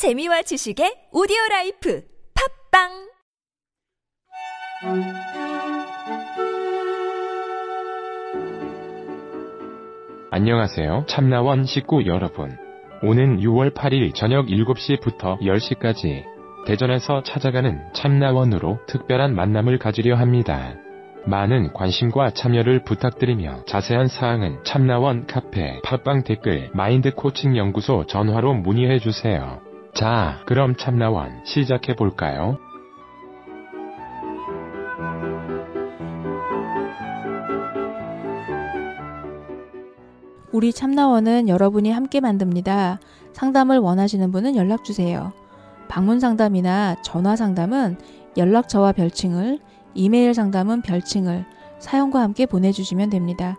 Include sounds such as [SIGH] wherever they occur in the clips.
재미와 지식의 오디오 라이프 팟빵 안녕하세요. 참나원 식구 여러분. 오는 6월 8일 저녁 7시부터 10시까지 대전에서 찾아가는 참나원으로 특별한 만남을 가지려 합니다. 많은 관심과 참여를 부탁드리며 자세한 사항은 참나원 카페 팟빵 댓글 마인드 코칭 연구소 전화로 문의해 주세요. 자, 그럼 참나원 시작해 볼까요? 우리 참나원은 여러분이 함께 만듭니다. 상담을 원하시는 분은 연락 주세요. 방문 상담이나 전화 상담은 연락처와 별칭을, 이메일 상담은 별칭을 사연과 함께 보내주시면 됩니다.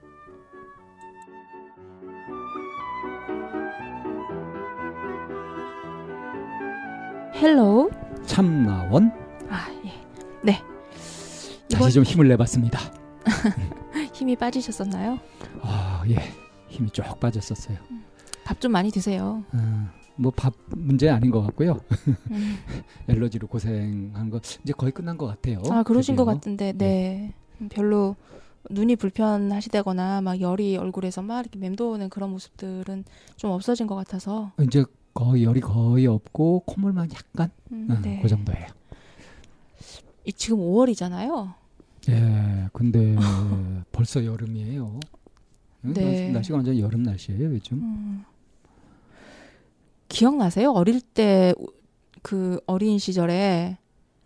Hello. 참나원 아, 예. 네. 이번 다시 좀 힘을 내봤습니다. [LAUGHS] 힘이 빠지셨었나요? 아 예, 힘이 쭉 빠졌었어요. 밥 좀 많이 드세요. 뭐 밥 문제 아닌 것 같고요. 음. [LAUGHS] allergy로 고생한 거 이제 거의 끝난 것 같아요. 아, 그러신 것 드디어. 같은데, 네. 음, 별로 눈이 불편하시다거나 막 열이 얼굴에서 막 이렇게 맴도는 그런 모습들은 좀 없어진 것 같아서. 이제 거의 열이 거의 없고 콧물만 약간 음, 음, 네. 그 정도예요. 이- 지금 5월이잖아요. 예, 근데 [LAUGHS] 벌써 여름이에요. 응? 네. 날씨- 날씨가 완전 여름 날씨예요 요즘. 음. 기억나세요? 어릴 때 그 어린 시절에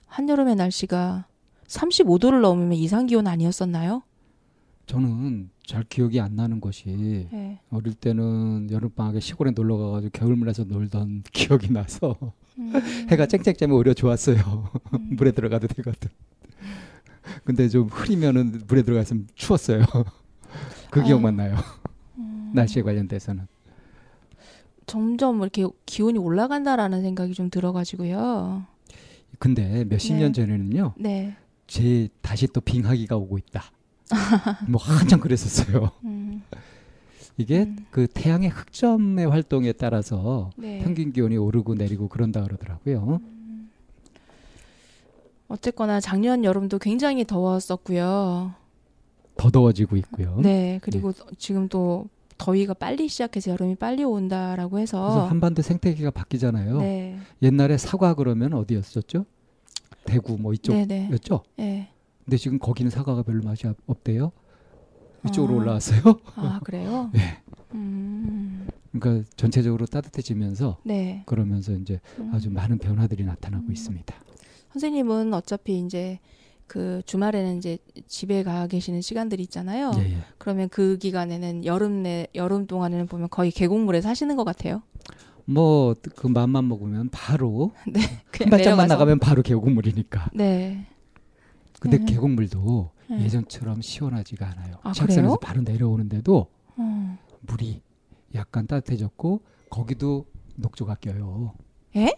한여름의 날씨가 35도를 넘으면 이상 기온 아니었었나요? 저는 잘 기억이 안 나는 것이 네. 어릴 때는 여름 방학에 시골에 놀러 가가지고 겨울물에서 놀던 [LAUGHS] 기억이 나서 음. 해가 쨍쨍쨍하면 오히려 좋았어요. 음. 물에 들어가도 되거든. 근데 좀 흐리면은 물에 들어가 있으면 추웠어요. [LAUGHS] 그 아. 기억만 나요. 음. 날씨에 관련돼서는. 점점 이렇게 기온이 올라간다라는 생각이 좀 들어가지고요. 근데 몇십 네. 년 전에는요. 네. 제 다시 또 빙하기가 오고 있다. [LAUGHS] 뭐 한참 그랬었어요. 음. 이게 음. 그 태양의 흑점의 활동에 따라서 네. 평균 기온이 오르고 내리고 그런다 그러더라고요. 어쨌거나 작년 여름도 굉장히 더웠었고요. 더 더워지고 있고요. 네. 그리고 지금 또 더위가 빨리 시작해서 여름이 빨리 온다라고 해서 한반도 생태계가 바뀌잖아요. 네. 옛날에 사과 그러면 어디였었죠? 대구 뭐 네, 네. 이쪽이었죠? 네. 근데 지금 거기는 사과가 별로 맛이 없- 없대요. 이쪽으로 아. 올라왔어요. 아, 그래요? [LAUGHS] 네. 음. 그러니까 전체적으로 따뜻해지면서 네. 그러면서 이제 음. 아주 많은 변화들이 나타나고 음. 있습니다. 선생님은 어차피 이제 그 주말에는 이제 집에 가 계시는 시간들이 있잖아요. 예, 예. 그러면 그 기간에는 여름 내 여름 동안에는 보면 거의 계곡물에 사시는 것 같아요. 뭐 그 맘만 먹으면 바로 [LAUGHS] 네. 한 발짝만 내려가서. 나가면 바로 계곡물이니까. 네. 근데 음. 계곡물도 네. 예전처럼 시원하지가 않아요. 아, 그래요? 바로 내려오는데도 어. 물이 약간 따뜻해졌고 거기도 녹조가 껴요. 에?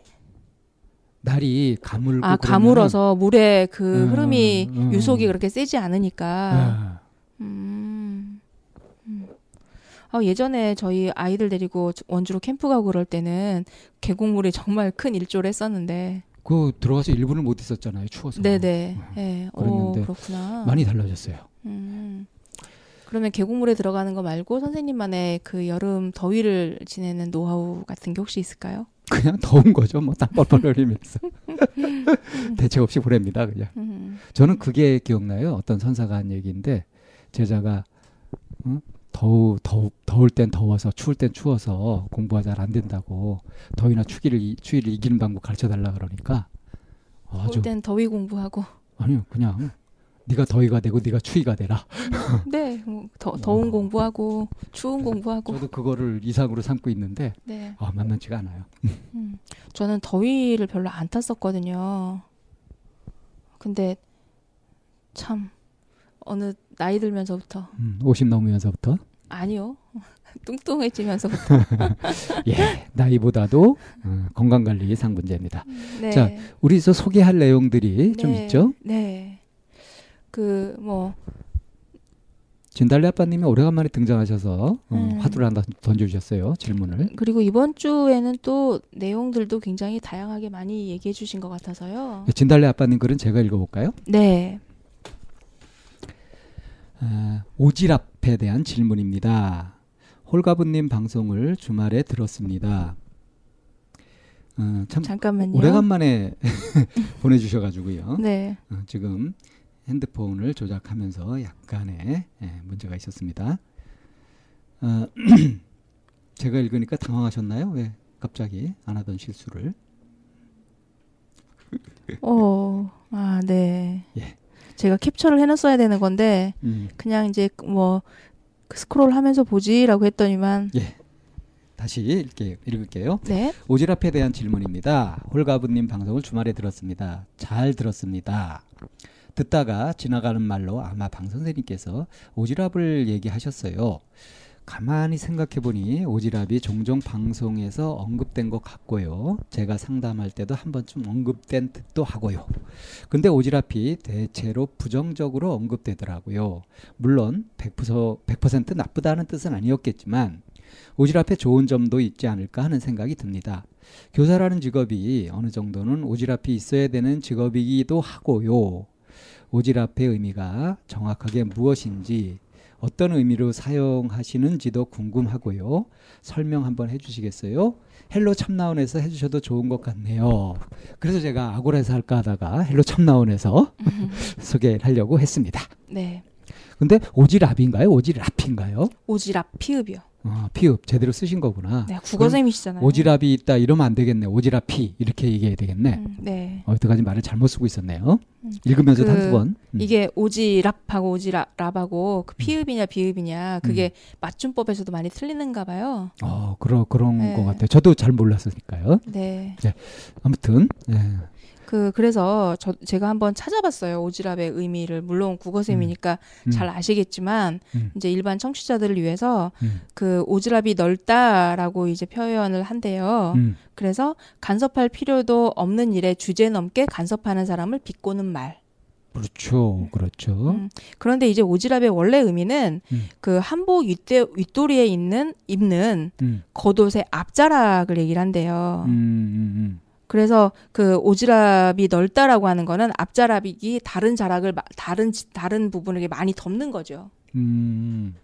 날이 가물고 아 가물어서 물의 그 음, 흐름이 음. 유속이 그렇게 세지 않으니까. 아, 음. 음. 아, 예전에 저희 아이들 데리고 원주로 캠프 가고 그럴 때는 계곡물이 [LAUGHS] 정말 큰 일조를 했었는데. 그 들어가서 1분을 못 있었잖아요. 추워서. 네네. 음, 예. 오, 그랬는데 그렇구나. 많이 달라졌어요. 음. 그러면 계곡물에 들어가는 거 말고 선생님만의 그 여름 더위를 지내는 노하우 같은 게 혹시 있을까요? 그냥 더운 거죠. 뭐땀 뻘뻘 [LAUGHS] 흘리면서 [LAUGHS] 대책 없이 보냅니다. 그냥. 음. 저는 그게 기억나요. 어떤 선사가 한 얘기인데 제자가 어? 더우 더우 더울 땐 더워서 추울 땐 추워서 공부가 잘 안 된다고 더위나 추기를 이- 추위를 이기는 방법 가르쳐 달라 그러니까 아주 더울 땐 더위 공부하고. 아니요 그냥 네가 더위가 되고 네가 추위가 되라. [LAUGHS] 네. 뭐 더, 더운 공부하고 추운 공부하고. 저도 그거를 이상으로 삼고 있는데 네. 아, 만만치가 않아요. 음. 저는 더위를 별로 안 탔었거든요. 근데 참 어느 나이 들면서부터 음, 50 넘으면서부터 아니요. [LAUGHS] 뚱뚱해지면서부터. [LAUGHS] 예 나이보다도 어, 건강 관리 상문제입니다. 네. 자, 우리 저 소개할 내용들이 좀 네. 있죠. 네. 그 뭐 진달래 아빠님이 오래간만에 등장하셔서 어, 음. 화두를 하나 던져주셨어요 질문을. 그리고 이번 주에는 또 내용들도 굉장히 다양하게 많이 얘기해 주신 것 같아서요. 진달래 아빠님 글은 제가 읽어볼까요? 네. 아, 오지랖에 대한 질문입니다. 홀가분님 방송을 주말에 들었습니다. 어, 참 잠깐만요. 오래간만에 [LAUGHS] 보내주셔가지고요. 네. 어, 지금 핸드폰을 조작하면서 약간의 예, 문제가 있었습니다. 어, [CLEARS THROAT] 제가 읽으니까 당황하셨나요? 왜 갑자기 안 하던 실수를? 어. 아, 네. 예. 제가 캡처를 해 놨어야 되는 건데 음, 그냥 이제 뭐 스크롤 하면서 보지라고 했더니만 다시 읽게, 읽을게요. 네. 오지랖에 대한 질문입니다. 홀가분님 방송을 주말에 들었습니다. 잘 들었습니다. 듣다가 지나가는 말로 아마 방 선생님께서 오지랖을 얘기하셨어요. 가만히 생각해 보니 오지랖이 종종 방송에서 언급된 것 같고요. 제가 상담할 때도 한 번쯤 언급된 듯도 하고요. 근데 오지랖이 대체로 부정적으로 언급되더라고요. 물론 100%, 100% 나쁘다는 뜻은 아니었겠지만 오지랖에 좋은 점도 있지 않을까 하는 생각이 듭니다. 교사라는 직업이 어느 정도는 오지랖이 있어야 되는 직업이기도 하고요. 오지랖의 의미가 정확하게 무엇인지 어떤 의미로 사용하시는지도 궁금하고요. 설명 한번 해주시겠어요? Hello 참나원에서 해주셔도 좋은 것 같네요. 그래서 제가 아고라에서 할까 하다가 Hello 참나원에서 [LAUGHS] 소개를 하려고 했습니다. 네. 근데 오지랖인가요? 오지랖인가요? 오지랖 피읖이요. 어, 피읖 제대로 쓰신 거구나. 네, 국어쌤이시잖아요. 오지랖이 있다 이러면 안 되겠네. 오지랖이 이렇게 얘기해야 되겠네. 음, 네. 어, 여태까지 말을 잘못 쓰고 있었네요. 음. 읽으면서도 그 한두 번. 음. 이게 오지랖하고 오지랖하고 그 피읍이냐 비읍이냐 그게 맞춤법에서도 많이 틀리는가 봐요. 어, 그러, 그런 네. 것 같아요. 저도 잘 몰랐으니까요. 네. 아무튼, 예. 그 그래서 저 제가 한번 찾아봤어요. 오지랖의 의미를 물론 국어 쌤이니까 음. 잘 아시겠지만 음. 이제 일반 청취자들을 위해서 음. 그 오지랖이 넓다라고 이제 표현을 한대요. 음. 그래서 간섭할 필요도 없는 일에 주제 넘게 간섭하는 사람을 비꼬는 말. 그렇죠. 그렇죠. 음, 그런데 이제 오지랖의 원래 의미는 음. 그 한복 윗대, 윗도리에 있는 입는 음. 겉옷의 앞자락을 얘기를 한대요. 음, 음, 그래서 그 오지랖이 넓다라고 하는 거는 앞자락이 다른 자락을 마- 다른 지- 다른 부분을 이렇게 많이 덮는 거죠. 음. 음.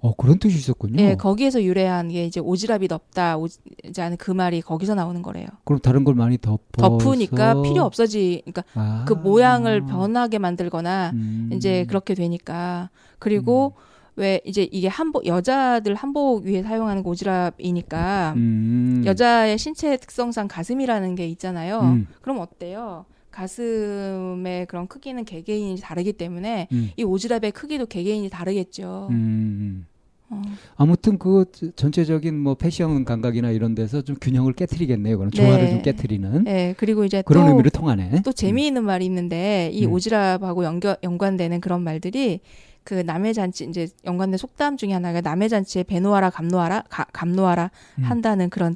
어, 그런 뜻이 있었군요. 예, 거기에서 유래한 게 이제 오지랖이 덥다. 오지, 이제 하는 그 말이 거기서 나오는 거래요. 그럼 다른 걸 많이 덮어 덮으니까 필요 없어지. 그러니까 아. 그 모양을 변하게 만들거나 음. 이제 그렇게 되니까 그리고 왜 이제 이게 한복 여자들 한복 위에 사용하는 그 오지랖이니까 음. 여자의 신체 특성상 가슴이라는 게 있잖아요. 음. 그럼 어때요? 가슴의 그런 크기는 개개인이 다르기 때문에 음. 이 오지랖의 크기도 개개인이 다르겠죠. 음. 어. 아무튼 그 전체적인 뭐 패션 감각이나 이런 데서 좀 균형을 깨뜨리겠네요. 그럼 조화를 네. 좀 깨뜨리는 네, 그리고 이제 그런 또, 의미로 통하네. 또 재미있는 말이 있는데 이 음. 오지랖하고 연결 연관되는 그런 말들이 그 남의 잔치 이제 연관된 속담 중에 하나가 남의 잔치에 배놓아라 감놓아라 가- 감놓아라 음. 한다는 그런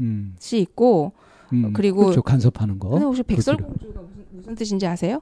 음. 뜻이 있고 음. 그리고- 그렇죠. 간섭하는 거. 근데 혹시. 백설공주가 무슨, 무슨 뜻인지 아세요?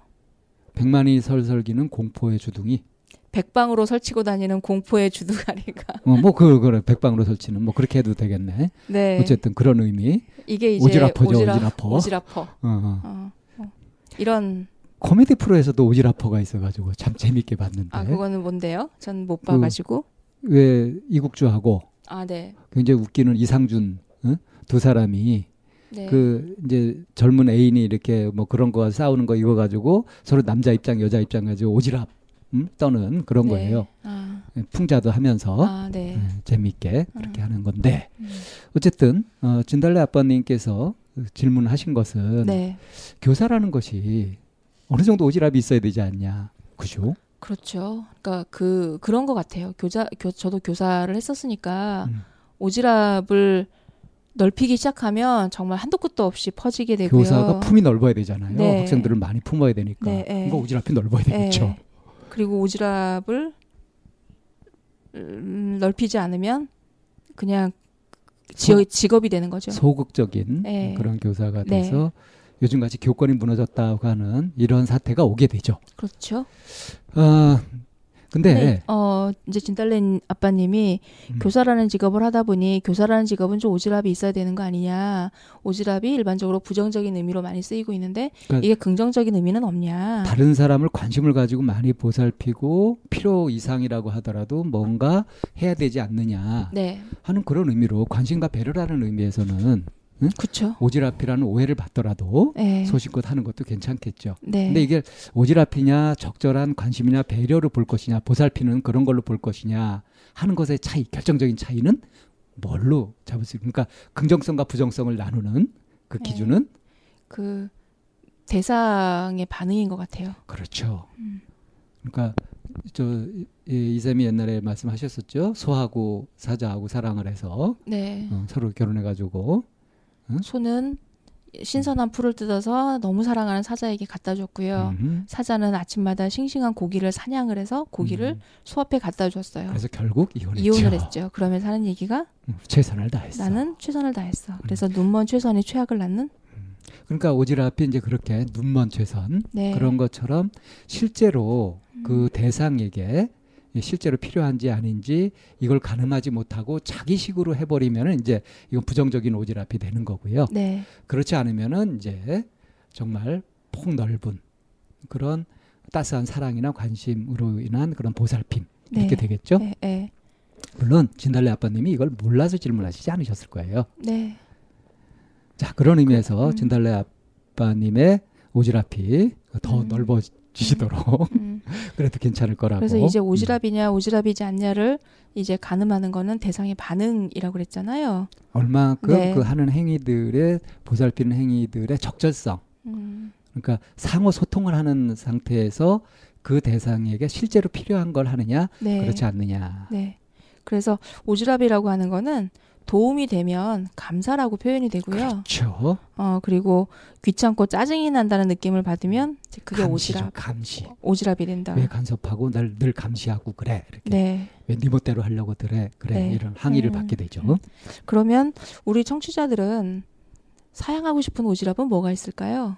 백만이 설설기는 공포의 주둥이. 백방으로 설치고 다니는 공포의 주둥아리가 어, 뭐 그, 그래 백방으로 설치는 뭐 그렇게 해도 되겠네. 네 어쨌든 그런 의미. 이게 이제 오지랖퍼죠, 오지랖, 오지랖퍼. 오지랖퍼. 어, 어. 어, 어. 이런 코미디 프로에서도 오지랖퍼가 있어가지고 참 재밌게 봤는데. 아 그거는 뭔데요? 전못 그- 봐가지고 왜 이국주하고 아 네. 굉장히 웃기는 이상준 어? 두 사람이 네. 그 이제 젊은 애인이 이렇게 뭐 그런 거 싸우는 거 이거 가지고 서로 남자 입장 여자 입장 가지고 오지랖 음? 떠는 그런 네. 거예요. 아, 풍자도 하면서 아 네. 음, 재밌게 그렇게 음. 하는 건데 음. 어쨌든 어, 진달래 아빠님께서 질문하신 것은 네. 교사라는 것이 어느 정도 오지랖이 있어야 되지 않냐, 그죠? 그렇죠. 그러니까 그 그런 것 같아요. 교자 교, 저도 교사를 했었으니까 음. 오지랖을 넓히기 시작하면 정말 한도 끝도 없이 퍼지게 되고요. 교사가 품이 넓어야 되잖아요. 네. 학생들을 많이 품어야 되니까. 네, 네. 그러니까 오지랖이 넓어야 예. 되겠죠. 그리고 오지랖을 음, 넓히지 않으면 그냥 지, 직업이 되는 거죠. 소극적인 네. 그런 교사가 네. 돼서 요즘같이 교권이 무너졌다고 하는 이런 사태가 오게 되죠. 그렇죠. 아, 근데 네, 어 이제 진달래 아빠님이 음. 교사라는 직업을 하다 보니 교사라는 직업은 좀 오지랖이 있어야 되는 거 아니냐. 오지랖이 일반적으로 부정적인 의미로 많이 쓰이고 있는데 그러니까 이게 긍정적인 의미는 없냐. 다른 사람을 관심을 가지고 많이 보살피고 필요 이상이라고 하더라도 뭔가 해야 되지 않느냐 네, 하는 그런 의미로 관심과 배려라는 의미에서는 그렇죠. 오지랖이라는 오해를 받더라도 네, 소신껏 하는 것도 괜찮겠죠. 네, 근데 이게 오지랖이냐 적절한 관심이냐 배려를 볼 것이냐 보살피는 그런 걸로 볼 것이냐 하는 것의 차이 결정적인 차이는 뭘로 잡을 수 있습니까? 긍정성과 부정성을 나누는 그 네. 기준은 그 대상의 반응인 것 같아요. 그렇죠. 음. 그러니까 저 이- 이쌤이 옛날에 말씀하셨었죠. 소하고 사자하고 사랑을 해서 네, 어, 서로 결혼해가지고 소는 신선한 풀을 뜯어서 너무 사랑하는 사자에게 갖다 줬고요. 음, 사자는 아침마다 싱싱한 고기를 사냥을 해서 고기를 음. 소 앞에 갖다 줬어요. 그래서 결국 이혼했죠. 이혼을 했죠. 그러면서 하는 얘기가 음, 최선을 다했어. 나는 최선을 다했어. 그래서 눈먼 최선이 최악을 낳는. 그러니까 오지랖이 이제 그렇게 눈먼 최선 네. 그런 것처럼 실제로 그 대상에게 실제로 필요한지 아닌지 이걸 가늠하지 못하고 자기식으로 해버리면 이제 이건 부정적인 오지랖이 되는 거고요. 네. 그렇지 않으면은 이제 정말 폭넓은 그런 따스한 사랑이나 관심으로 인한 그런 보살핌 이렇게 네. 되겠죠. 네. 네. 물론 진달래 아빠님이 이걸 몰라서 질문하시지 않으셨을 거예요. 네. 자 그런 의미에서 음. 진달래 아빠님의 오지랖이 더 음. 넓어 지시도록 음. [LAUGHS] 그래도 괜찮을 거라고. 그래서 이제 음. 오지랖이냐 오지랖이지 않냐를 이제 가늠하는 거는 대상의 반응이라고 그랬잖아요. 얼마큼 네. 그 하는 행위들의 보살피는 행위들의 적절성. 음. 그러니까 상호 소통을 하는 상태에서 그 대상에게 실제로 필요한 걸 하느냐 네. 그렇지 않느냐. 네. 그래서 오지랖이라고 하는 거는 도움이 되면 감사라고 표현이 되고요. 그렇죠. 어 그리고 귀찮고 짜증이 난다는 느낌을 받으면 이제 그게 감시죠. 오지랖 감시. 오지랖이 된다. 왜 간섭하고 날 늘 감시하고 그래 이렇게 네. 왜네 멋대로 하려고 그래 그래 네. 이런 항의를 음, 받게 되죠. 음. 그러면 우리 청취자들은 사양하고 싶은 오지랖은 뭐가 있을까요?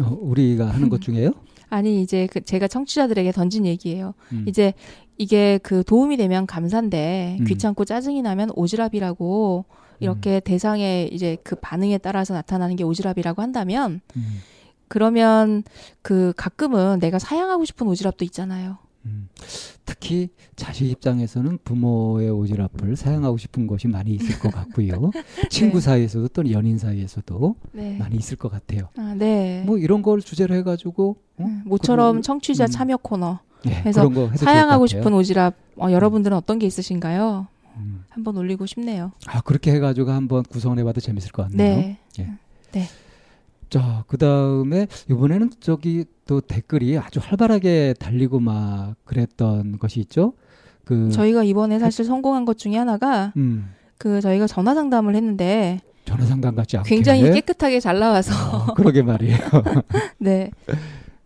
어, 우리가 하는 것 [LAUGHS] 중에요. 아니 이제 그 제가 청취자들에게 던진 얘기예요. 음. 이제 이게 그 도움이 되면 감사인데 음. 귀찮고 짜증이 나면 오지랖이라고 이렇게 대상의 이제 그 반응에 따라서 나타나는 게 오지랖이라고 한다면 음, 그러면 그 가끔은 내가 사양하고 싶은 오지랖도 있잖아요. 음. 특히 자식 입장에서는 부모의 오지랖을 사용하고 싶은 것이 많이 있을 것 같고요. [LAUGHS] 친구 네. 사이에서도 또는 연인 사이에서도 네. 많이 있을 것 같아요. 아, 네. 뭐 이런 걸 주제로 해가지고 어? 음, 모처럼 그런- 청취자 음. 참여 코너 네, 그래서 사양하고. 싶은 오지랖 어, 여러분들은 어떤 게 있으신가요? 음. 한번 올리고 싶네요. 아 그렇게 해가지고 한번 구성을 해봐도 재밌을 것 같네요. 네. 자, 그 다음에 이번에는 저기 또 댓글이 아주 활발하게 달리고 막 그랬던 것이 있죠. 그, 저희가 이번에 사실 성공한 것 중에 하나가 음, 그 저희가 전화 상담을 했는데 전화 상담 같지 않게. 굉장히 깨끗하게 잘 나와서 어, 그러게 말이에요. [LAUGHS] 네.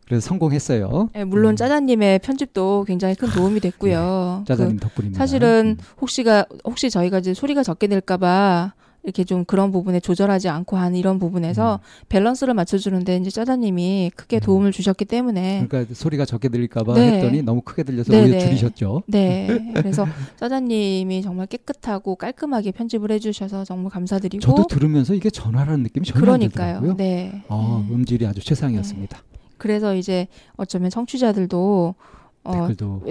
그래서 성공했어요. 네, 물론 음. 짜자님의 편집도 굉장히 큰 도움이 됐고요. 짜자님 그 덕분입니다. 사실은 음. 혹시가 혹시 저희가 이제 소리가 적게 될까봐 이렇게 좀 그런 부분에 조절하지 않고 한 이런 부분에서 밸런스를 맞춰주는데 이제 짜자님이 크게 음. 도움을 주셨기 때문에 그러니까 소리가 적게 들릴까봐 네. 했더니 너무 크게 들려서 네, 오히려 네. 줄이셨죠. 네 [LAUGHS] 그래서 짜자님이 정말 깨끗하고 깔끔하게 편집을 해주셔서 정말 감사드리고 저도 들으면서 이게 전화라는 느낌이 전혀 안 그러니까요. 들더라고요. 네. 아, 네. 음질이 아주 최상이었습니다. 그래서 이제 어쩌면 청취자들도 어,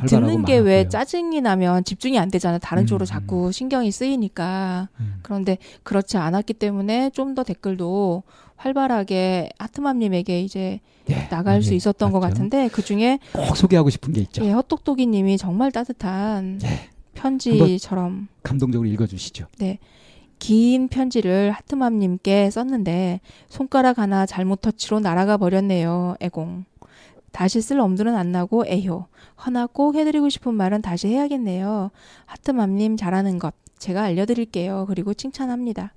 듣는 게 왜. 짜증이 나면 집중이 안 되잖아요. 다른 음, 쪽으로 음. 자꾸 신경이 쓰이니까. 음. 그런데 그렇지 않았기 때문에 좀 더 댓글도 활발하게 하트맘님에게 이제 예, 나갈 수 많이 있었던 것 왔죠. 같은데 그 중에 꼭 소개하고 싶은 게 있죠. 예, 헛똑똑이님이 정말 따뜻한 예. 편지처럼 감동적으로 읽어주시죠. 긴 편지를 하트맘님께 썼는데 손가락 하나 잘못 터치로 날아가 버렸네요. 애공. 다시 쓸 엄두는 안 나고 애효. 허나 꼭 해드리고 싶은 말은 다시 해야겠네요. 하트맘님 잘하는 것. 제가 알려드릴게요. 그리고 칭찬합니다.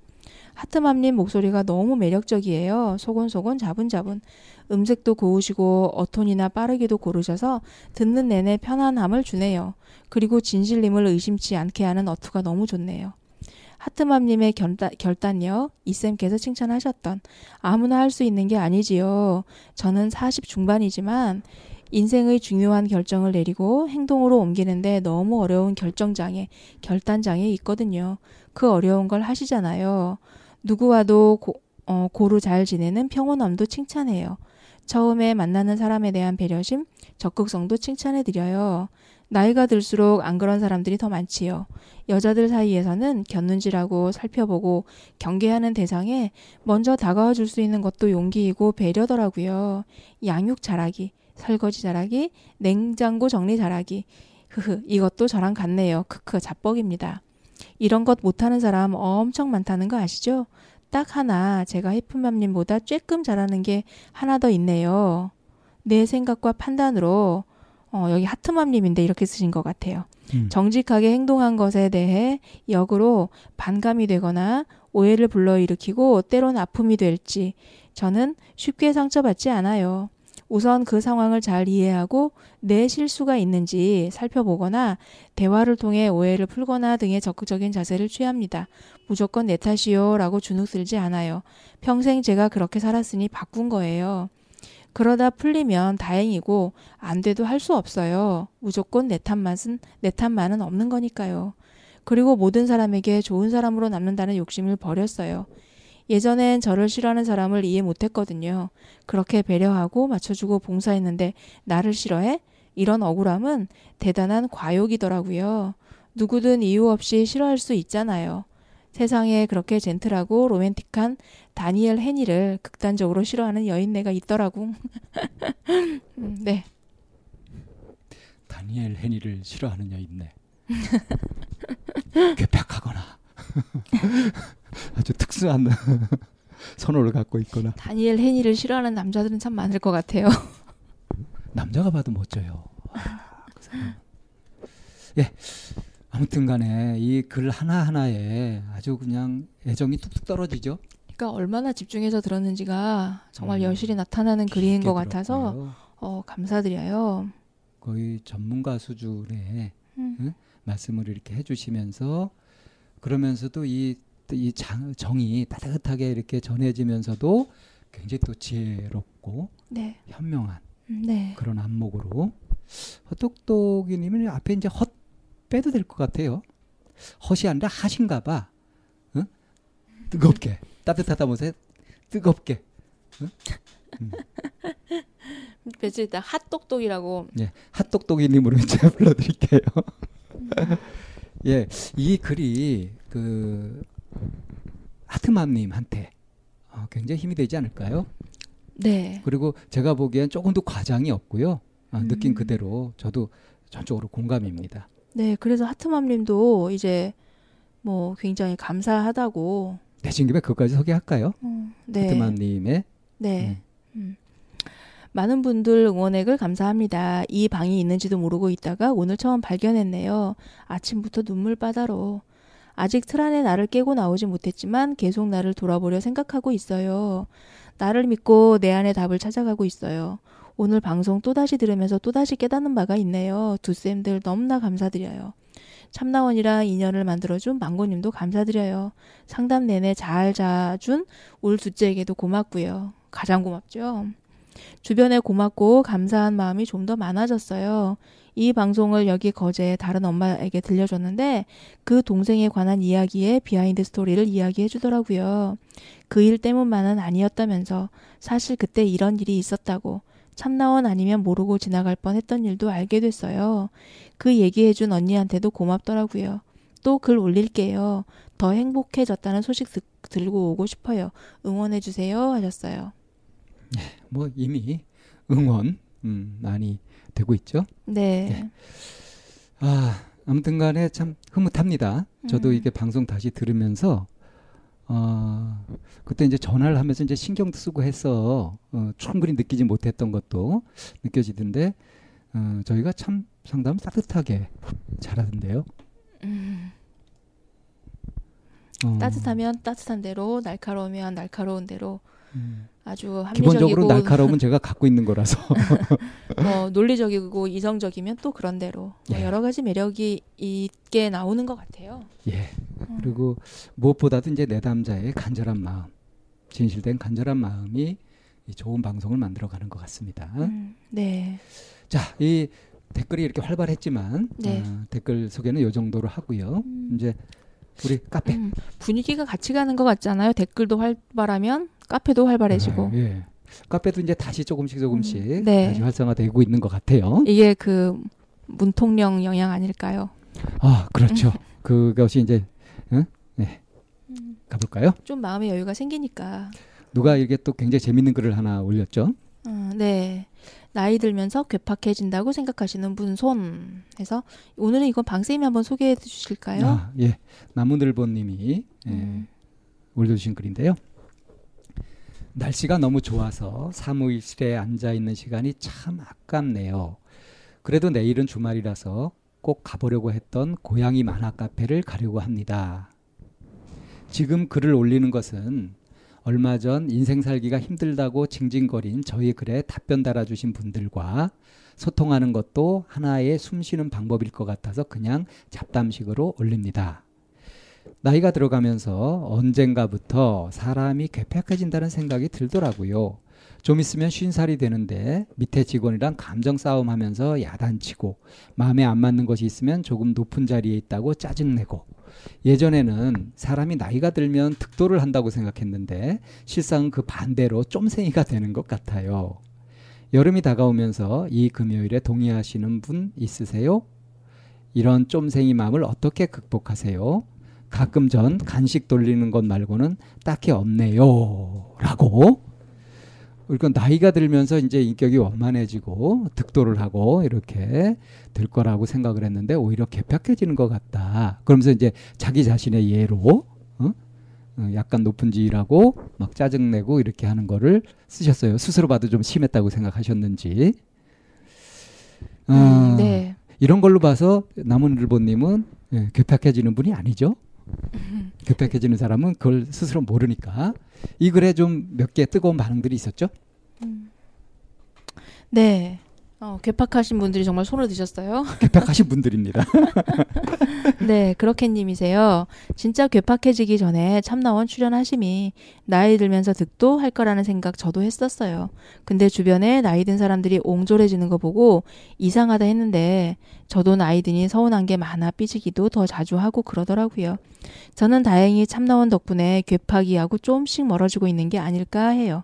하트맘님 목소리가 너무 매력적이에요. 소곤소곤 자분자분. 음색도 고우시고 어톤이나 빠르기도 고르셔서 듣는 내내 편안함을 주네요. 그리고 진실님을 의심치 않게 하는 어투가 너무 좋네요. 하트맘님의 결단, 결단 력, 이쌤께서 칭찬하셨던 아무나 할 수 있는 게 아니지요. 저는 40 중반이지만 인생의 중요한 결정을 내리고 행동으로 옮기는데 너무 어려운 결정장애, 결단장애 있거든요. 그 어려운 걸 하시잖아요. 누구와도 고, 어, 고루 잘 지내는 평온함도 칭찬해요. 처음에 만나는 사람에 대한 배려심, 적극성도 칭찬해드려요. 나이가 들수록 안 그런 사람들이 더 많지요. 여자들 사이에서는 곁눈질하고 살펴보고 경계하는 대상에 먼저 다가와 줄 수 있는 것도 용기이고 배려더라고요. 양육 잘하기, 설거지 잘하기, 냉장고 정리 잘하기. 흐흐, 이것도 저랑 같네요. 크크, 자뻑입니다. 이런 것 못하는 사람 엄청 많다는 거 아시죠? 딱 하나 제가 해프맘님보다 쬐끔 잘하는 게 하나 더 있네요. 내 생각과 판단으로 어, 여기 하트맘님인데 이렇게 쓰신 것 같아요. 음. 정직하게 행동한 것에 대해 역으로 반감이 되거나 오해를 불러일으키고 때론 아픔이 될지 저는 쉽게 상처받지 않아요. 우선 그 상황을 잘 이해하고 내 실수가 있는지 살펴보거나 대화를 통해 오해를 풀거나 등의 적극적인 자세를 취합니다. 무조건 내 탓이요 라고 주눅 들지 않아요. 평생 제가 그렇게 살았으니 바꾼 거예요. 그러다 풀리면 다행이고 안 돼도 할 수 없어요. 무조건 내 탓만은 내 탓만은 없는 거니까요. 그리고 모든 사람에게 좋은 사람으로 남는다는 욕심을 버렸어요. 예전엔 저를 싫어하는 사람을 이해 못했거든요. 그렇게 배려하고 맞춰주고 봉사했는데 나를 싫어해? 이런 억울함은 대단한 과욕이더라고요. 누구든 이유 없이 싫어할 수 있잖아요. 세상에 그렇게 젠틀하고 로맨틱한 다니엘 헤니를 극단적으로 싫어하는 여인네가 있더라고. [LAUGHS] 음, 네. 다니엘 헤니를 싫어하는 여있네. [LAUGHS] 괴팍하거나 [LAUGHS] 아주 특수한 선호를 갖고 있거나 다니엘 헤니를 싫어하는 남자들은 참 많을 것 같아요. 남자가 봐도 멋져요. 아, 그. 예. 아무튼 간에 이 글 하나 하나에 아주 그냥 애정이 뚝뚝 떨어지죠. 그러니까 얼마나 집중해서 들었는지가 정말 음, 여실히 나타나는 글인 것 같아서 들었고요. 어, 감사드려요. 거의 전문가 수준의 음. 응? 말씀을 이렇게 해주시면서 그러면서도 이, 이 장, 정이 따뜻하게 이렇게 전해지면서도 굉장히 또 지혜롭고 네. 현명한 음, 네. 그런 안목으로 헛똑똑이님은 앞에 이제 헛 빼도 될 것 같아요. 헛이 아니라 하신가 봐. 응? 뜨겁게 따뜻하다 못해 뜨겁게. [LAUGHS] 며칠 있다 핫똑똑이라고 예, 핫똑똑이님으로 이제 [LAUGHS] 불러드릴게요. [LAUGHS] 예, 이 글이 그 하트맘님한테 어, 굉장히 힘이 되지 않을까요? 네. 그리고 제가 보기엔 조금도 과장이 없고요. 아, 느낀 음. 그대로 저도 전적으로 공감입니다. 네. 그래서 하트맘님도 이제 뭐 굉장히 감사하다고. 대신 김에 그것까지 소개할까요? 음, 네. 하트맘님의 네. 음. 많은 분들 응원액을 감사합니다. 이 방이 있는지도 모르고 있다가 오늘 처음 발견했네요. 아침부터 눈물바다로. 아직 틀 안에 나를 깨고 나오지 못했지만 계속 나를 돌아보려 생각하고 있어요. 나를 믿고 내 안의 답을 찾아가고 있어요. 오늘 방송 또다시 들으면서 또다시 깨닫는 바가 있네요. 두 쌤들 너무나 감사드려요. 참나원이랑 인연을 만들어준 망고님도 감사드려요. 상담 내내 잘 자준 울 둘째에게도 고맙고요. 가장 고맙죠. 주변에 고맙고 감사한 마음이 좀 더 많아졌어요. 이 방송을 여기 거제 다른 엄마에게 들려줬는데 그 동생에 관한 이야기에 behind story를 이야기해 주더라고요. 그 일 때문만은 아니었다면서 사실 그때 이런 일이 있었다고 참나원 아니면 모르고 지나갈 뻔 했던 일도 알게 됐어요. 그 얘기해 준 언니한테도 고맙더라고요. 또 글 올릴게요. 더 행복해졌다는 소식 듣, 들고 오고 싶어요. 응원해 주세요 하셨어요. 뭐 이미 응원 음, 많이 되고 있죠. 네. 아 아무튼간에 참 흐뭇합니다. 저도 음. 이게 방송 다시 들으면서 어, 그때 이제 전화를 하면서 이제 신경도 쓰고 해서 어, 충분히 느끼지 못했던 것도 느껴지던데 어, 저희가 참 상담 따뜻하게 잘하던데요. 음, 어. 따뜻하면 따뜻한 대로, 날카로우면 날카로운 대로 음. 아주 기본적으로 합리적이고 [LAUGHS] 날카로움은 제가 갖고 있는 거라서. [LAUGHS] 뭐 논리적이고 이성적이면 또 그런 대로 뭐 예. 여러 가지 매력이 있게 나오는 것 같아요. 예. 음. 그리고 무엇보다도 이제 내담자의 간절한 마음, 진실된 간절한 마음이 이 좋은 방송을 만들어가는 것 같습니다. 음, 네. 자, 이 댓글이 이렇게 활발했지만 네. 어, 댓글 소개는 이 정도로 하고요. 음. 이제 우리 카페 음, 분위기가 같이 가는 것 같잖아요. 댓글도 활발하면 카페도 활발해지고 아, 예. 카페도 이제 다시 조금씩 조금씩 음, 네. 다시 활성화되고 있는 것 같아요. 이게 그 문통령 영향 아닐까요? 아, 그렇죠. [LAUGHS] 그것이 이제 응? 네. 음, 가볼까요? 좀 마음의 여유가 생기니까. 누가 이게 또 굉장히 재밌는 글을 하나 올렸죠. 음, 네. 나이 들면서 괴팍해진다고 생각하시는 분 손. 해서 오늘은 이건 방쌤이 한번 소개해 주실까요? 아, 예. 나무늘보님이 예, 음, 올려주신 글인데요. 날씨가 너무 좋아서 사무실에 앉아 있는 시간이 참 아깝네요. 그래도 내일은 주말이라서 꼭 가보려고 했던 고양이 만화 카페를 가려고 합니다. 지금 글을 올리는 것은 얼마 전 인생 살기가 힘들다고 징징거린 저희 글에 답변 달아주신 분들과 소통하는 것도 하나의 숨 쉬는 방법일 것 같아서 그냥 잡담식으로 올립니다. 나이가 들어가면서 언젠가부터 사람이 괴팍해진다는 생각이 들더라고요. 좀 있으면 쉰 살이 되는데 밑에 직원이랑 감정 싸움하면서 야단치고 마음에 안 맞는 것이 있으면 조금 높은 자리에 있다고 짜증내고 예전에는 사람이 나이가 들면 득도를 한다고 생각했는데 실상은 그 반대로 쫌생이가 되는 것 같아요. 여름이 다가오면서 이 금요일에 동의하시는 분 있으세요? 이런 쫌생이 마음을 어떻게 극복하세요? 가끔 전 간식 돌리는 것 말고는 딱히 없네요. 라고. 그러니까 나이가 들면서 이제 인격이 원만해지고 득도를 하고 이렇게 될 거라고 생각을 했는데 오히려 개팍해지는 것 같다. 그러면서 이제 자기 자신의 예로 어? 어, 약간 높은 지위라고 막 짜증내고 이렇게 하는 거를 쓰셨어요. 스스로 봐도 좀 심했다고 생각하셨는지. 아, 음, 네. 이런 걸로 봐서 나무늘보님은 예, 괴팍해지는 분이 아니죠. [LAUGHS] 괴팍해지는 사람은 그걸 스스로 모르니까 이 글에 좀 몇 개 뜨거운 반응들이 있었죠. 음. 네. 어, 괴팍하신 분들이 정말 손을 드셨어요. [LAUGHS] 괴팍하신 분들입니다. [LAUGHS] 네, 그렇게님이세요. 진짜 괴팍해지기 전에 참나원 출연하심이 나이 들면서 득도 할 거라는 생각 저도 했었어요. 근데 주변에 나이 든 사람들이 옹졸해지는 거 보고 이상하다 했는데 저도 나이 드니 서운한 게 많아 삐지기도 더 자주 하고 그러더라고요. 저는 다행히 참나원 덕분에 괴팍이하고 조금씩 멀어지고 있는 게 아닐까 해요.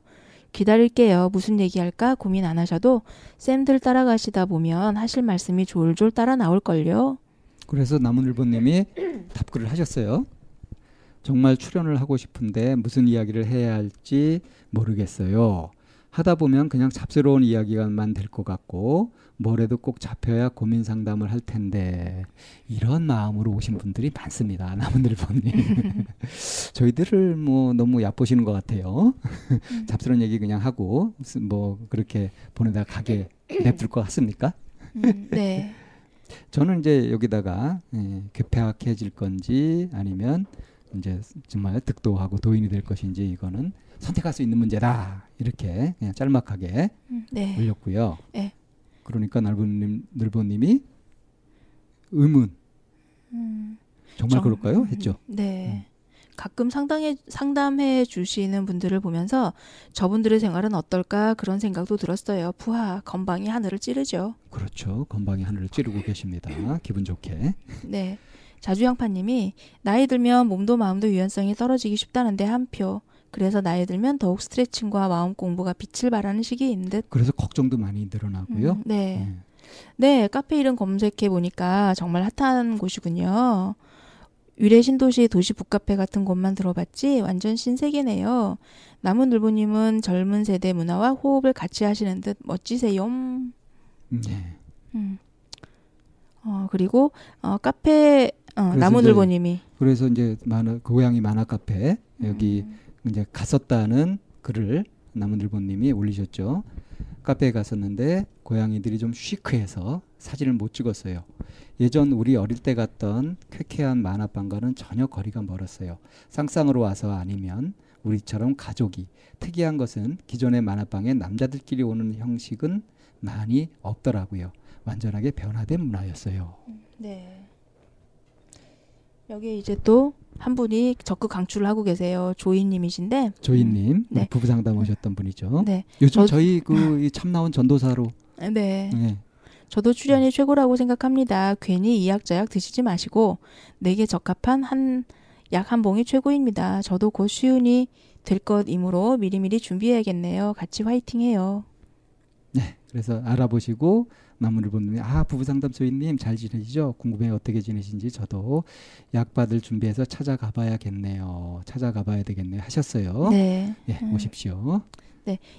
기다릴게요. 무슨 얘기할까 고민 안 하셔도 쌤들 따라가시다 보면 하실 말씀이 졸졸 따라 나올걸요. 그래서 나무늘보님이 [CLEARS THROAT] 답글을 하셨어요. 정말 출연을 하고 싶은데 무슨 이야기를 해야 할지 모르겠어요. 하다 보면 그냥 잡스러운 이야기가만 될 것 같고 뭐래도 꼭 잡혀야 고민 상담을 할 텐데 이런 마음으로 오신 분들이 많습니다. 나무늘보님. [LAUGHS] 저희들을 뭐 너무 얕보시는 것 같아요. [LAUGHS] 잡스러운 얘기 그냥 하고 뭐 그렇게 보내다 가게 냅둘 것 같습니까? 음, 네. [LAUGHS] 저는 이제 여기다가 예, 괴팍해질 건지 아니면 이제 정말 득도하고 도인이 될 것인지 이거는 선택할 수 있는 문제다 이렇게 그냥 짤막하게 음, 네. 올렸고요. 네. 그러니까 날보님 늘보님이 의문 음, 정말 정- 그럴까요? 했죠. 네. 가끔 상담해 상담해 주시는 분들을 보면서 저분들의 생활은 어떨까 그런 생각도 들었어요. 푸하 건방이 하늘을 찌르죠. 그렇죠. 건방이 하늘을 찌르고 계십니다. [LAUGHS] 기분 좋게. 네. 자주형파님이 나이 들면 몸도 마음도 유연성이 떨어지기 쉽다는데 한 표. 그래서 나이 들면 더욱 스트레칭과 마음 공부가 빛을 발하는 시기인 듯. 그래서 걱정도 많이 늘어나고요. 음, 네. 예. 네, 카페 이름 검색해 보니까 정말 핫한 곳이군요. 위례 신도시 도시 북카페 같은 곳만 들어봤지 완전 신세계네요. 나무늘보님은 젊은 세대 문화와 호흡을 같이 하시는 듯 멋지세요. 음, 예. 음. 어, 그리고 어, 카페 어, 그래서 나무늘보님이 그래서 이제 만화 고양이 만화 카페 여기 음, 이제 갔었다는 글을 남은들보님이 올리셨죠. 카페에 갔었는데 고양이들이 좀 시크해서 사진을 못 찍었어요. 예전 우리 어릴 때 갔던 쾌쾌한 만화방과는 전혀 거리가 멀었어요. 쌍쌍으로 와서 아니면 우리처럼 가족이 특이한 것은 기존의 만화방에 남자들끼리 오는 형식은 많이 없더라고요. 완전하게 변화된 문화였어요. 네. 여기 이제 또 한 분이 적극 강추를 하고 계세요. 조이님이신데. 조이님 네. 부부 상담 오셨던 분이죠. 네. 요즘 저- 저희 그 참 나온 전도사로 네. 네. 저도 출연이 최고라고 생각합니다. 괜히 이약저약 드시지 마시고 내게 적합한 한 약 한 봉이 최고입니다. 저도 곧 수윤이 될 것이므로 미리미리 준비해야겠네요. 같이 화이팅해요. 네. 그래서 알아보시고 마무리를 보는 아 부부 상담 조이님 잘 지내시죠? 궁금해 어떻게 지내신지 저도 약 받을 준비해서 찾아가 봐야겠네요. 찾아가 봐야 되겠네요. 하셨어요. 네. 예, 음. 오십시오.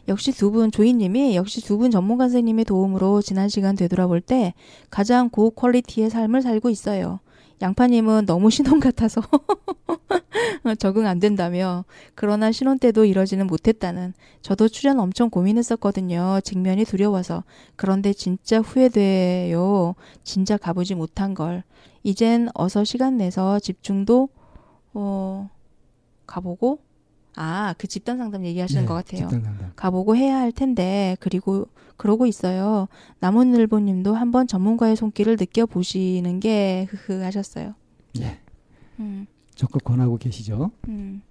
역시 두 분 조이님이 역시 두 분 전문가 선생님의 도움으로 지난 시간 되돌아볼 때 가장 고 퀄리티의 삶을 살고 있어요. 양파님은 너무 신혼 같아서 [LAUGHS] 적응 안 된다며 그러나 신혼 때도 이러지는 못했다는 저도 출연 엄청 고민했었거든요. 직면이 두려워서 그런데 진짜 후회돼요. 진짜 가보지 못한 걸 이젠 어서 시간 내서 집중도 어 가보고 아 그 집단 상담 얘기하시는 네, 것 같아요. 집단 상담. 가보고 해야 할 텐데 그리고 그러고 있어요. 남원일보 님도 한번 전문가의 손길을 느껴보시는 게 흐흐 하셨어요. 예. 음, 적극 권하고 계시죠. 음,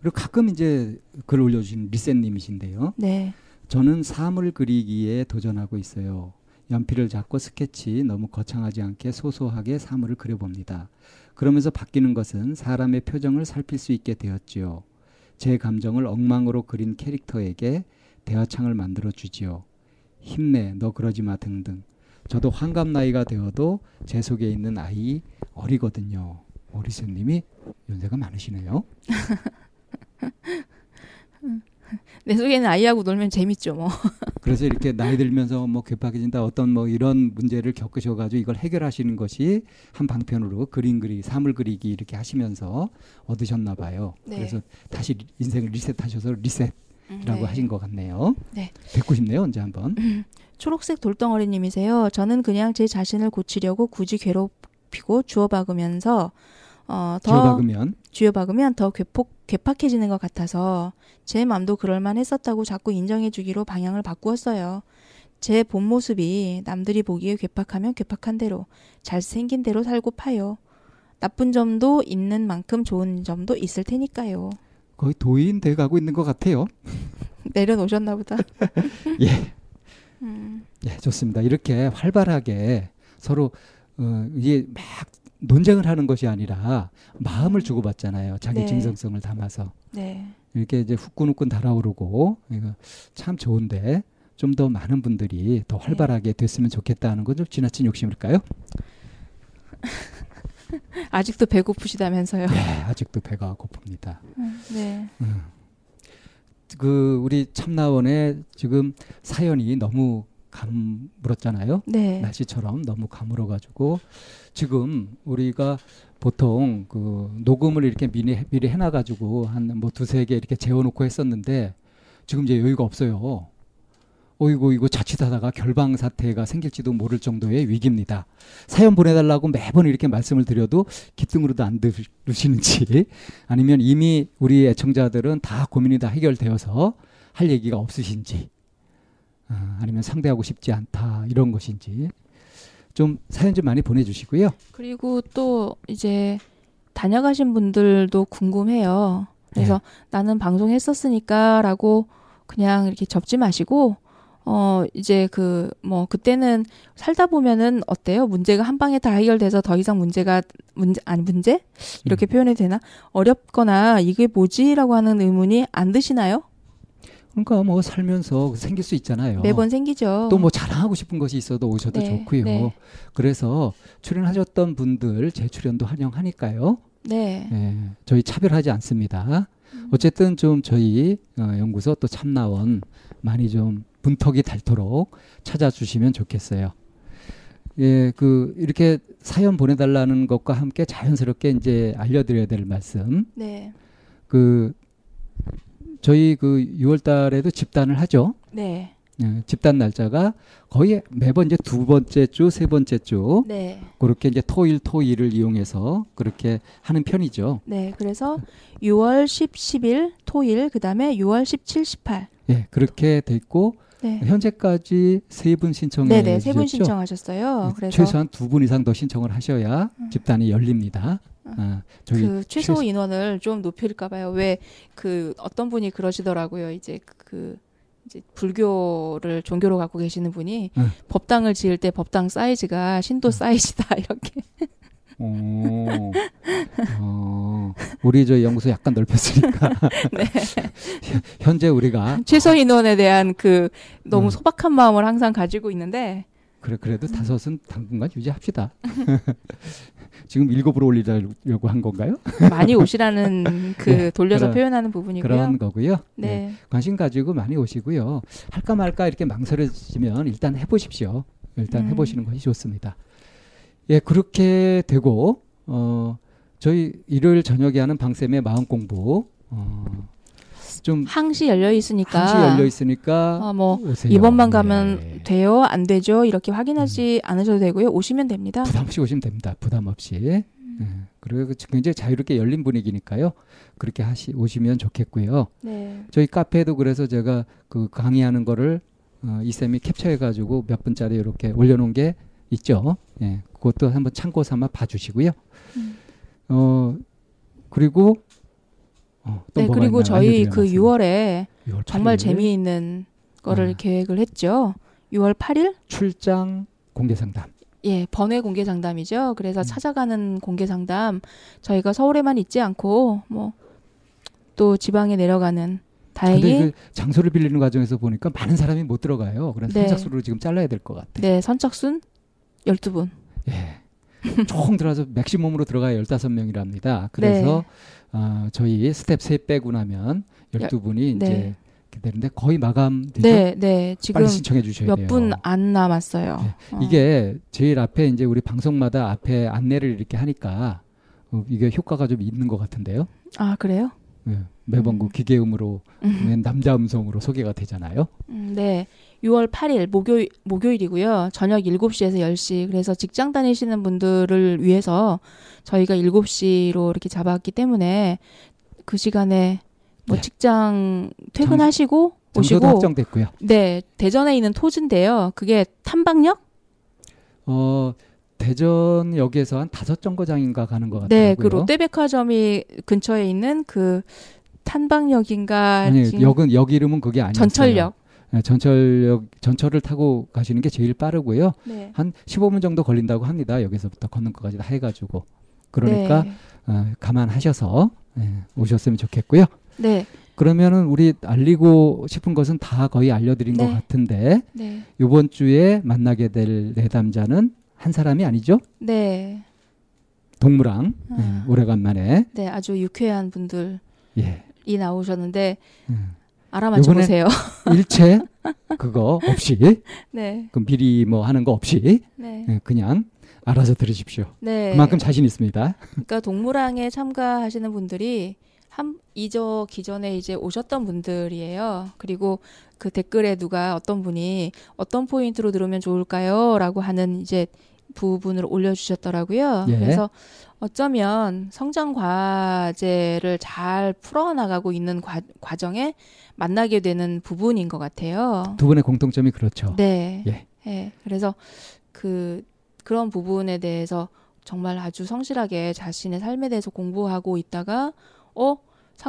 그리고 가끔 이제 글 올려주신 리셋님이신데요. 네, 저는 사물 그리기에 도전하고 있어요. 연필을 잡고 스케치 너무 거창하지 않게 소소하게 사물을 그려봅니다. 그러면서 바뀌는 것은 사람의 표정을 살필 수 있게 되었지요. 제 감정을 엉망으로 그린 캐릭터에게 대화창을 만들어 주지요. 힘내, 너 그러지 마 등등. 저도 환갑 나이가 되어도 제 속에 있는 아이 어리거든요. 오리스님이 연세가 많으시네요. [LAUGHS] [LAUGHS] 내 속에는 아이하고 놀면 재밌죠, 뭐. [LAUGHS] 그래서 이렇게 나이 들면서 뭐 괴팍해진다 어떤 뭐 이런 문제를 겪으셔가지고 이걸 해결하시는 것이 한 방편으로 그림 그리기, 사물 그리기 이렇게 하시면서 얻으셨나 봐요. 네. 그래서 다시 리- 인생을 리셋하셔서 리셋이라고 네. 하신 것 같네요. 네. 뵙고 싶네요 언제 한번. 초록색 돌덩어리님이세요. 저는 그냥 제 자신을 고치려고 굳이 괴롭히고 주워박으면서 어, 더 지어박으면 쥐어박으면 더 괴폭, 괴팍해지는 것 같아서 제 맘도 그럴만 했었다고 자꾸 인정해주기로 방향을 바꾸었어요. 제 본 모습이 남들이 보기에 괴팍하면 괴팍한 대로 잘생긴 대로 살고 파요. 나쁜 점도 있는 만큼 좋은 점도 있을 테니까요. 거의 도인 돼 가고 있는 것 같아요. [LAUGHS] 내려놓으셨나 보다. [LAUGHS] 예, 음, 예, 좋습니다. 이렇게 활발하게 서로 어, 이게 막 논쟁을 하는 것이 아니라 마음을 주고받잖아요. 자기 네. 진정성을 담아서. 네. 이렇게 이제 후끈후끈 달아오르고 이거 참 좋은데 좀 더 많은 분들이 더 활발하게 됐으면 좋겠다는 건 좀 지나친 욕심일까요? [LAUGHS] 아직도 배고프시다면서요. 네, 아직도 배가 고픕니다. 네. 그 우리 참나원에 지금 사연이 너무 가물었잖아요. 네. 날씨처럼 너무 가물어가지고 지금 우리가 보통 그 녹음을 이렇게 미리 미리 해놔가지고 한 뭐 두세 개 이렇게 재워놓고 했었는데 지금 이제 여유가 없어요. 어이고 이거 자칫하다가 결방 사태가 생길지도 모를 정도의 위기입니다. 사연 보내달라고 매번 이렇게 말씀을 드려도 기등으로도 안 들으시는지 아니면 이미 우리 애청자들은 다 고민이 다 해결되어서 할 얘기가 없으신지 아, 아니면 상대하고 싶지 않다 이런 것인지 좀 사연 좀 많이 보내주시고요. 그리고 또 이제 다녀가신 분들도 궁금해요. 그래서 나는 방송했었으니까라고 그냥 이렇게 접지 마시고 어 이제 그 뭐 그때는 살다 보면은 어때요? 문제가 한 방에 다 해결돼서 더 이상 문제가 문제 아니 문제 이렇게 음. 표현해도 되나 어렵거나 이게 뭐지라고 하는 의문이 안 드시나요? 그러니까 뭐 살면서 생길 수 있잖아요. 매번 생기죠. 또 뭐 자랑하고 싶은 것이 있어도 오셔도 네, 좋고요. 네. 그래서 출연하셨던 분들 재출연도 환영하니까요. 네. 예, 저희 차별하지 않습니다. 어쨌든 좀 저희 어, 연구소 또 참나원 많이 좀 분턱이 닳도록 찾아주시면 좋겠어요. 예, 그 이렇게 사연 보내달라는 것과 함께 자연스럽게 이제 알려드려야 될 말씀. 네. 그 저희 그 6월 달에도 집단을 하죠. 네. 예, 집단 날짜가 거의 매번 이제 두 번째 주, 세 번째 주 네. 그렇게 이제 토일 토일을 이용해서 그렇게 하는 편이죠. 네. 그래서 6월 10, 10일 토일 그 다음에 6월 17, 18. 예, 그렇게 돼 있고 네. 현재까지 세 분 신청해 네, 네. 세분 주셨죠? 신청하셨어요. 그래서 최소한 두 분 이상 더 신청을 하셔야 음. 집단이 열립니다. 아, 저희 그 최소 최소- 인원을 좀 높일까 봐요. 왜 그 어떤 분이 그러시더라고요. 이제 그 이제 불교를 종교로 갖고 계시는 분이 응. 법당을 지을 때 법당 사이즈가 신도 사이즈다 [LAUGHS] 이렇게. 오, 어, 우리 저 연구소 약간 넓혔으니까 [LAUGHS] 네. [LAUGHS] 현재 우리가 최소 인원에 대한 그 너무 음. 소박한 마음을 항상 가지고 있는데 그래 그래도 다섯은 당분간 유지합시다. 지금 일곱으로 올리려고 한 건가요? 많이 오시라는 [LAUGHS] 그 네, 돌려서 그런- 표현하는 부분이고요. 그런 거고요. 네. 관심 가지고 많이 오시고요. 할까 말까 이렇게 망설여지면 일단 해보십시오. 일단 음. 해보시는 것이 좋습니다. 예, 그렇게 되고 어 저희 일요일 저녁에 하는 방쌤의 마음 공부 어 좀 항시 열려 있으니까 한시 열려 있으니까 어, 뭐 오세요. 이번만 가면 예. 돼요, 안 되죠 이렇게 확인하지 않으셔도 되고요. 오시면 됩니다. 부담 없이 오시면 됩니다. 부담 없이. 예. 그리고 그 굉장히 자유롭게 열린 분위기니까요. 그렇게 하시 오시면 좋겠고요. 네. 저희 카페에도 그래서 제가 그 강의하는 거를 어, 이 쌤이 캡처해가지고 몇 분짜리 이렇게 올려놓은 게 있죠. 예, 그것도 한번 참고 삼아 봐주시고요. 음. 어 그리고 어, 또 네, 그리고? 저희 그 말씀을. 6월에 6월 정말 8일 재미있는 거를 아. 계획을 했죠. 6월 8일? 출장 공개 상담. 예, 번외 공개 상담이죠. 그래서 음. 찾아가는 공개 상담 저희가 서울에만 있지 않고 뭐 또 지방에 내려가는 다행히 그 장소를 빌리는 과정에서 보니까 많은 사람이 못 들어가요. 그래서 네. 선착순으로 지금 잘라야 될 것 같아. 네, 선착순 12분. 예. 총 들어가서 maximum으로 들어가야 15명이랍니다. 그래서 네. 어, 저희 스태프 3 빼고 나면 12분이 이제 네. 되는데 거의 마감되죠. 네, 네. 지금 빨리 신청해 주셔야 돼요. 몇 분 안 남았어요. 네. 어. 이게 제일 앞에 이제 우리 방송마다 앞에 안내를 이렇게 하니까 어, 이게 효과가 좀 있는 것 같은데요. 아, 그래요? 예. 매번 음. 그 기계음으로 음. 맨 남자 음성으로 소개가 되잖아요. 음, 네. 6월 8일 목요일 목요일이고요. 저녁 7시에서 10시. 그래서 직장 다니시는 분들을 위해서 저희가 7시로 이렇게 잡았기 때문에 그 시간에 뭐 네. 직장 퇴근하시고 장소도 오시고 확정됐고요. 네. 대전에 있는 토즈인데요. 그게 탐방역? 어, 대전역에서 한 다섯 정거장인가 가는 것 같아요. 네. 그 롯데백화점이 근처에 있는 그 탄방역인가 아니 역은 역 이름은 그게 아니에요. 전철역. 전철역 전철을 타고 가시는 게 제일 빠르고요. 네. 한 15분 정도 걸린다고 합니다. 여기서부터 걷는 것까지 다 해가지고 그러니까 네. 어, 감안하셔서 예, 오셨으면 좋겠고요. 네. 그러면은 우리 알리고 싶은 것은 다 거의 알려드린 네. 것 같은데 네. 이번 주에 만나게 될 내담자는 한 사람이 아니죠? 네. 동무랑 아. 예, 오래간만에 네. 아주 유쾌한 분들 이 예. 나오셨는데 음. 알아맞혀 보세요. 일체 그거 없이 [LAUGHS] 네. 그 미리 뭐 하는 거 없이 네. 예, 그냥 알아서 들으십시오. 네. 그만큼 자신 있습니다. 그러니까 동무랑에 참가하시는 분들이 한 이저 기전에 이제 오셨던 분들이에요. 그리고 그 댓글에 누가 어떤 분이 어떤 포인트로 들으면 좋을까요?라고 하는 이제 부분을 올려주셨더라고요. 예. 그래서 어쩌면 성장 과제를 잘 풀어나가고 있는 과, 과정에 만나게 되는 부분인 것 같아요. 두 분의 공통점이 그렇죠. 네. 예. 예. 그래서 그 그런 부분에 대해서 정말 아주 성실하게 자신의 삶에 대해서 공부하고 있다가 어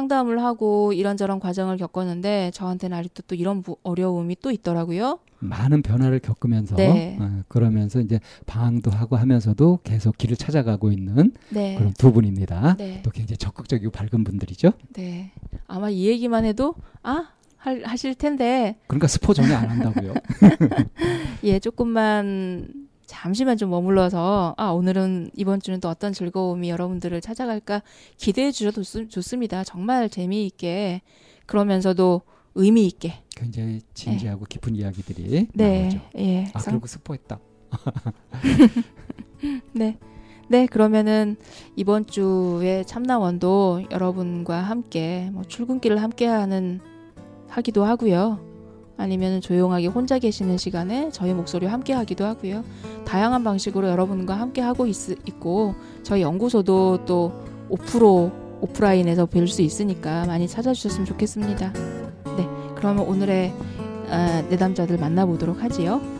상담을 하고 이런저런 과정을 겪었는데 저한테는 아직도 또 이런 부- 어려움이 또 있더라고요. 많은 변화를 겪으면서 네. 어, 그러면서 이제 방황도 하고 하면서도 계속 길을 찾아가고 있는 네. 그런 두 분입니다. 네. 또 굉장히 적극적이고 밝은 분들이죠. 네. 아마 이 얘기만 해도 아 할, 하실 텐데 그러니까 스포 전혀 안 한다고요. [LAUGHS] 예 조금만 잠시만 좀 머물러서 아 오늘은 이번 주는 또 어떤 즐거움이 여러분들을 찾아갈까 기대해 주셔도 좋, 좋습니다. 정말 재미있게 그러면서도 의미 있게 굉장히 진지하고 깊은 이야기들이 네 나오죠. 예. 아 그리고 스포했다. [LAUGHS] 네. 네, 그러면은 이번 주에 참나원도 여러분과 함께 뭐 출근길을 함께 하는 하기도 하고요. 아니면 조용하게 혼자 계시는 시간에 저희 목소리와 함께 하기도 하고요. 다양한 방식으로 여러분과 함께 하고 있, 있고 저희 연구소도 또5% 오프라인에서 뵐 수 있으니까 많이 찾아주셨으면 좋겠습니다. 네, 그러면 오늘의 아, 내담자들 만나보도록 하지요.